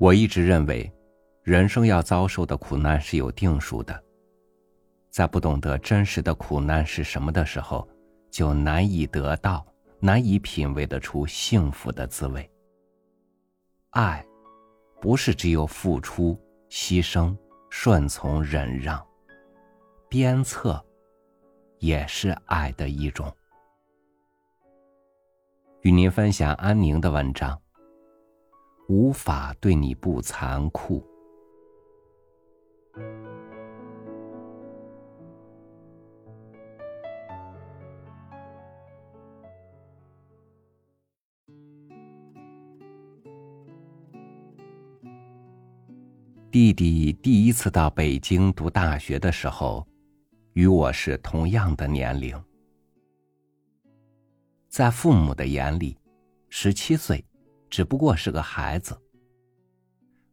我一直认为，人生要遭受的苦难是有定数的。在不懂得真实的苦难是什么的时候，就难以得到、难以品味得出幸福的滋味。爱，不是只有付出、牺牲、顺从、忍让，鞭策，也是爱的一种。与您分享安宁的文章。无法对你不残酷。弟弟第一次到北京读大学的时候，与我是同样的年龄。在父母的眼里，十七岁。只不过是个孩子，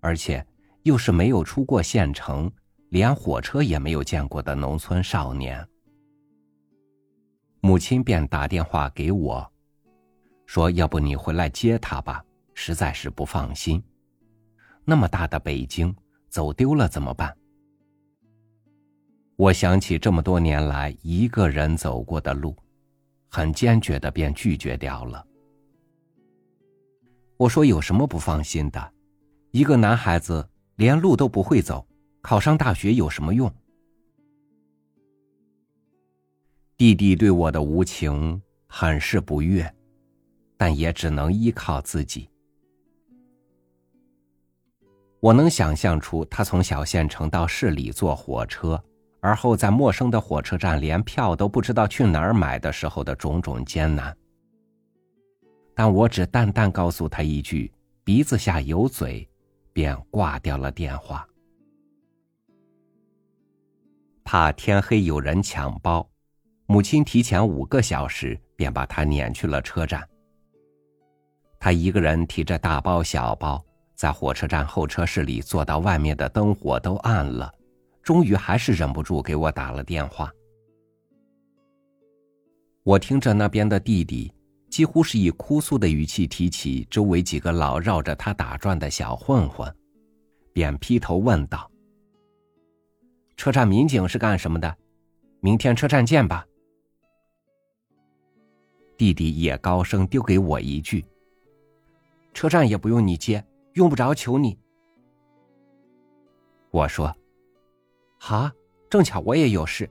而且又是没有出过县城、连火车也没有见过的农村少年。母亲便打电话给我，说：“要不你回来接他吧，实在是不放心。那么大的北京，走丢了怎么办？”我想起这么多年来一个人走过的路，很坚决的便拒绝掉了。我说有什么不放心的？一个男孩子连路都不会走，考上大学有什么用？弟弟对我的无情很是不悦，但也只能依靠自己。我能想象出他从小县城到市里坐火车，而后在陌生的火车站连票都不知道去哪儿买的时候的种种艰难。但我只淡淡告诉他一句：“鼻子下有嘴”，便挂掉了电话。怕天黑有人抢包，母亲提前五个小时便把他撵去了车站。他一个人提着大包小包，在火车站候车室里坐到外面的灯火都暗了，终于还是忍不住给我打了电话。我听着那边的弟弟。几乎是以哭诉的语气提起周围几个老绕着他打转的小混混，便劈头问道：“车站民警是干什么的？明天车站见吧。”弟弟也高声丢给我一句：“车站也不用你接，用不着求你。”我说：“好，正巧我也有事，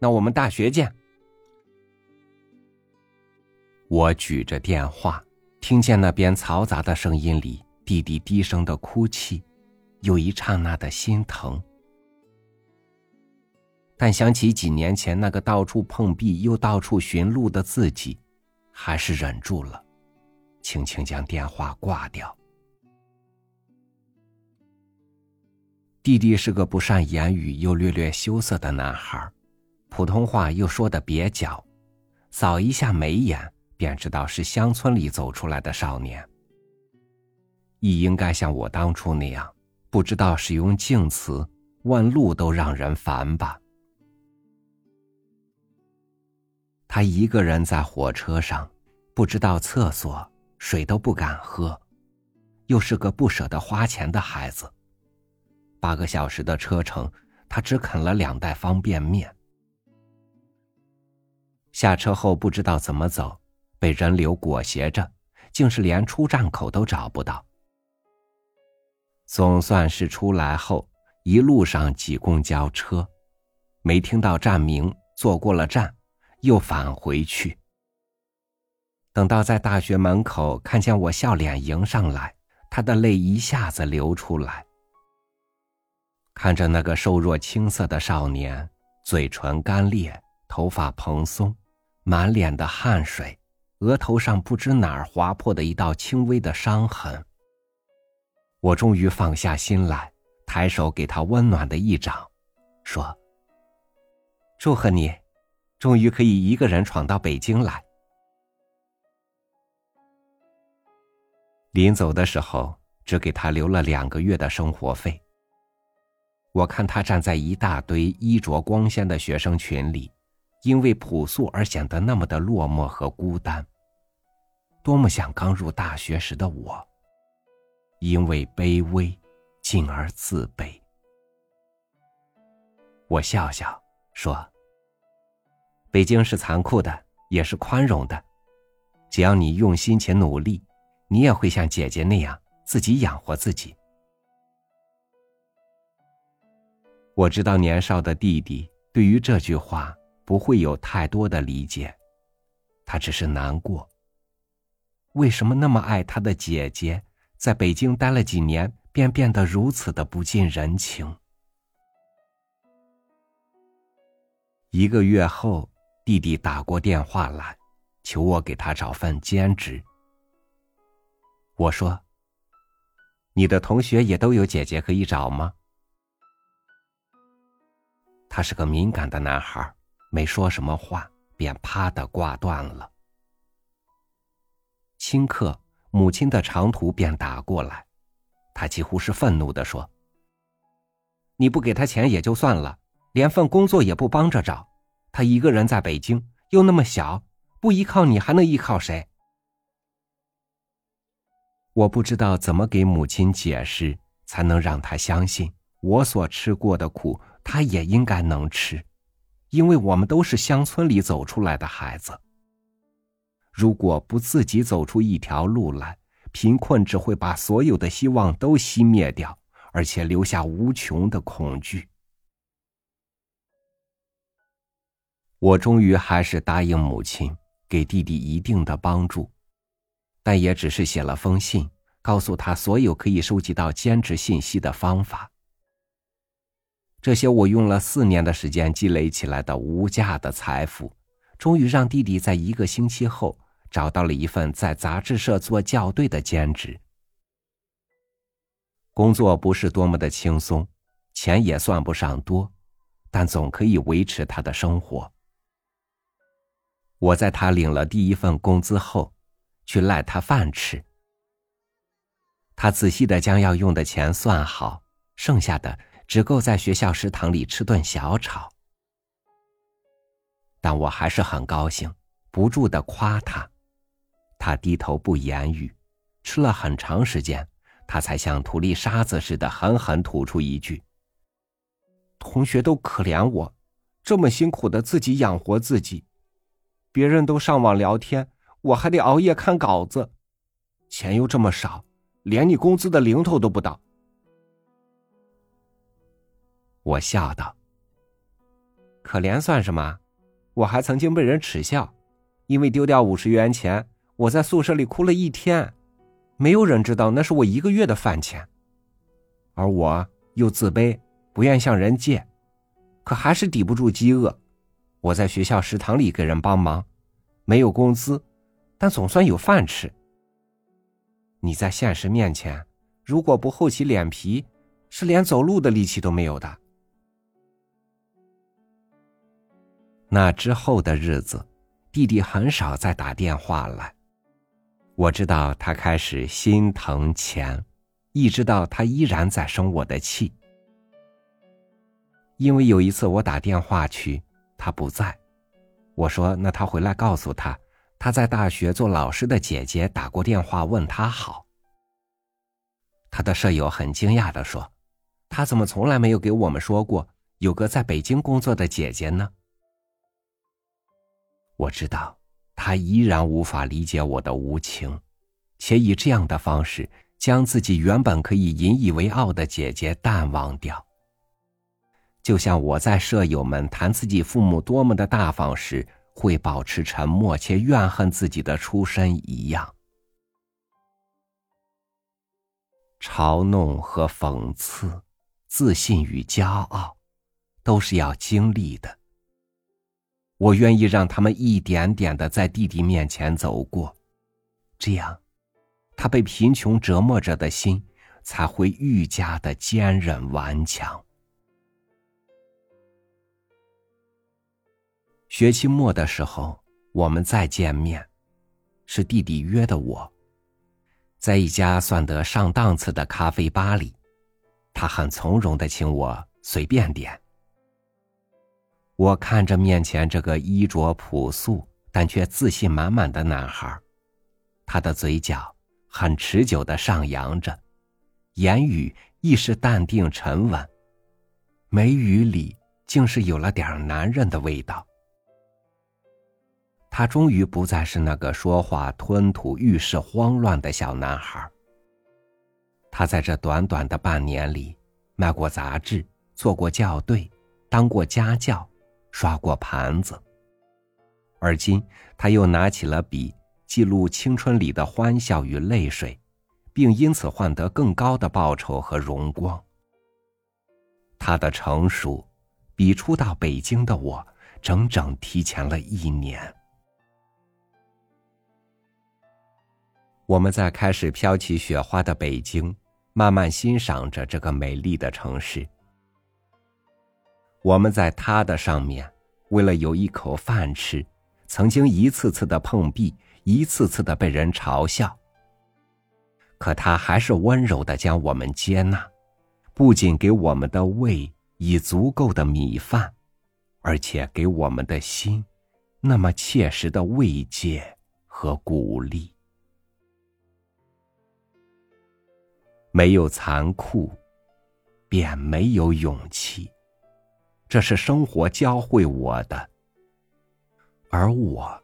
那我们大学见。”我举着电话，听见那边嘈杂的声音里弟弟低声的哭泣，有一刹那的心疼。但想起几年前那个到处碰壁又到处寻路的自己，还是忍住了，轻轻将电话挂掉。弟弟是个不善言语又略略羞涩的男孩，普通话又说的蹩脚，扫一下眉眼。便知道是乡村里走出来的少年，亦应该像我当初那样，不知道使用敬词，问路都让人烦吧。他一个人在火车上，不知道厕所，水都不敢喝，又是个不舍得花钱的孩子。八个小时的车程，他只啃了两袋方便面。下车后不知道怎么走。被人流裹挟着，竟是连出站口都找不到。总算是出来后，一路上挤公交车，没听到站名，坐过了站，又返回去。等到在大学门口看见我笑脸迎上来，他的泪一下子流出来。看着那个瘦弱青涩的少年，嘴唇干裂，头发蓬松，满脸的汗水。额头上不知哪儿划破的一道轻微的伤痕。我终于放下心来，抬手给他温暖的一掌，说：“祝贺你，终于可以一个人闯到北京来。”临走的时候，只给他留了两个月的生活费。我看他站在一大堆衣着光鲜的学生群里。因为朴素而显得那么的落寞和孤单。多么像刚入大学时的我。因为卑微，进而自卑。我笑笑说：“北京是残酷的，也是宽容的。只要你用心且努力，你也会像姐姐那样自己养活自己。”我知道年少的弟弟对于这句话不会有太多的理解，他只是难过。为什么那么爱他的姐姐，在北京待了几年，便变得如此的不近人情？一个月后，弟弟打过电话来，求我给他找份兼职。我说：“你的同学也都有姐姐可以找吗？”他是个敏感的男孩，没说什么话，便啪的挂断了。顷刻，母亲的长途便打过来，他几乎是愤怒的说：“你不给他钱也就算了。”连份工作也不帮着找，他一个人在北京，又那么小，不依靠你还能依靠谁？我不知道怎么给母亲解释，才能让她相信我所吃过的苦，她也应该能吃，因为我们都是乡村里走出来的孩子。如果不自己走出一条路来，贫困只会把所有的希望都熄灭掉，而且留下无穷的恐惧。我终于还是答应母亲给弟弟一定的帮助，但也只是写了封信，告诉他所有可以收集到兼职信息的方法。这些我用了四年的时间积累起来的无价的财富，终于让弟弟在一个星期后找到了一份在杂志社做校对的兼职。工作不是多么的轻松，钱也算不上多，但总可以维持他的生活。我在他领了第一份工资后，去赖他饭吃。他仔细的将要用的钱算好，剩下的只够在学校食堂里吃顿小炒。但我还是很高兴，不住的夸他。他低头不言语，吃了很长时间，他才像吐粒沙子似的狠狠吐出一句：“同学都可怜我，这么辛苦的自己养活自己。”别人都上网聊天，我还得熬夜看稿子，钱又这么少，连你工资的零头都不到。我笑道：“可怜算什么？我还曾经被人耻笑，因为丢掉五十元钱，我在宿舍里哭了一天，没有人知道那是我一个月的饭钱。而我又自卑，不愿向人借，可还是抵不住饥饿。”我在学校食堂里给人帮忙，没有工资，但总算有饭吃。你在现实面前，如果不厚起脸皮，是连走路的力气都没有的。那之后的日子，弟弟很少再打电话来。我知道他开始心疼钱，一直到他依然在生我的气。因为有一次我打电话去。他不在，我说：“那他回来告诉他，他在大学做老师的姐姐打过电话问他好。”他的舍友很惊讶的说：“他怎么从来没有给我们说过有个在北京工作的姐姐呢？”我知道他依然无法理解我的无情，且以这样的方式将自己原本可以引以为傲的姐姐淡忘掉。就像我在舍友们谈自己父母多么的大方时，会保持沉默且怨恨自己的出身一样，嘲弄和讽刺，自信与骄傲，都是要经历的。我愿意让他们一点点的在弟弟面前走过，这样，他被贫穷折磨着的心才会愈加的坚韧顽强。学期末的时候，我们再见面，是弟弟约的我，在一家算得上档次的咖啡吧里，他很从容的请我随便点。我看着面前这个衣着朴素但却自信满满的男孩，他的嘴角很持久的上扬着，言语亦是淡定沉稳，眉宇里竟是有了点男人的味道。他终于不再是那个说话吞吐、遇事慌乱的小男孩。他在这短短的半年里，卖过杂志，做过校对，当过家教，刷过盘子。而今，他又拿起了笔，记录青春里的欢笑与泪水，并因此换得更高的报酬和荣光。他的成熟，比初到北京的我整整提前了一年。我们在开始飘起雪花的北京，慢慢欣赏着这个美丽的城市。我们在他的上面，为了有一口饭吃，曾经一次次的碰壁，一次次的被人嘲笑。可他还是温柔的将我们接纳，不仅给我们的胃以足够的米饭，而且给我们的心，那么切实的慰藉和鼓励。没有残酷，便没有勇气。这是生活教会我的，而我，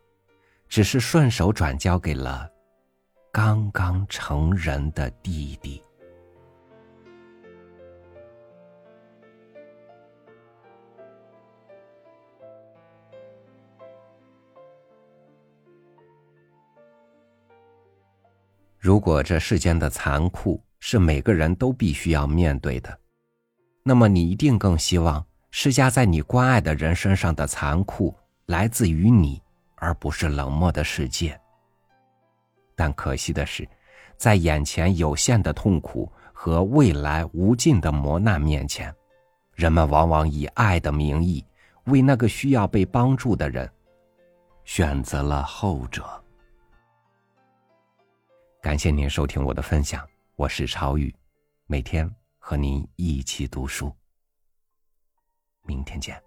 只是顺手转交给了刚刚成人的弟弟。如果这世间的残酷，是每个人都必须要面对的，那么你一定更希望施加在你关爱的人身上的残酷来自于你，而不是冷漠的世界。但可惜的是，在眼前有限的痛苦和未来无尽的磨难面前，人们往往以爱的名义，为那个需要被帮助的人，选择了后者。感谢您收听我的分享。我是超宇，每天和您一起读书。明天见。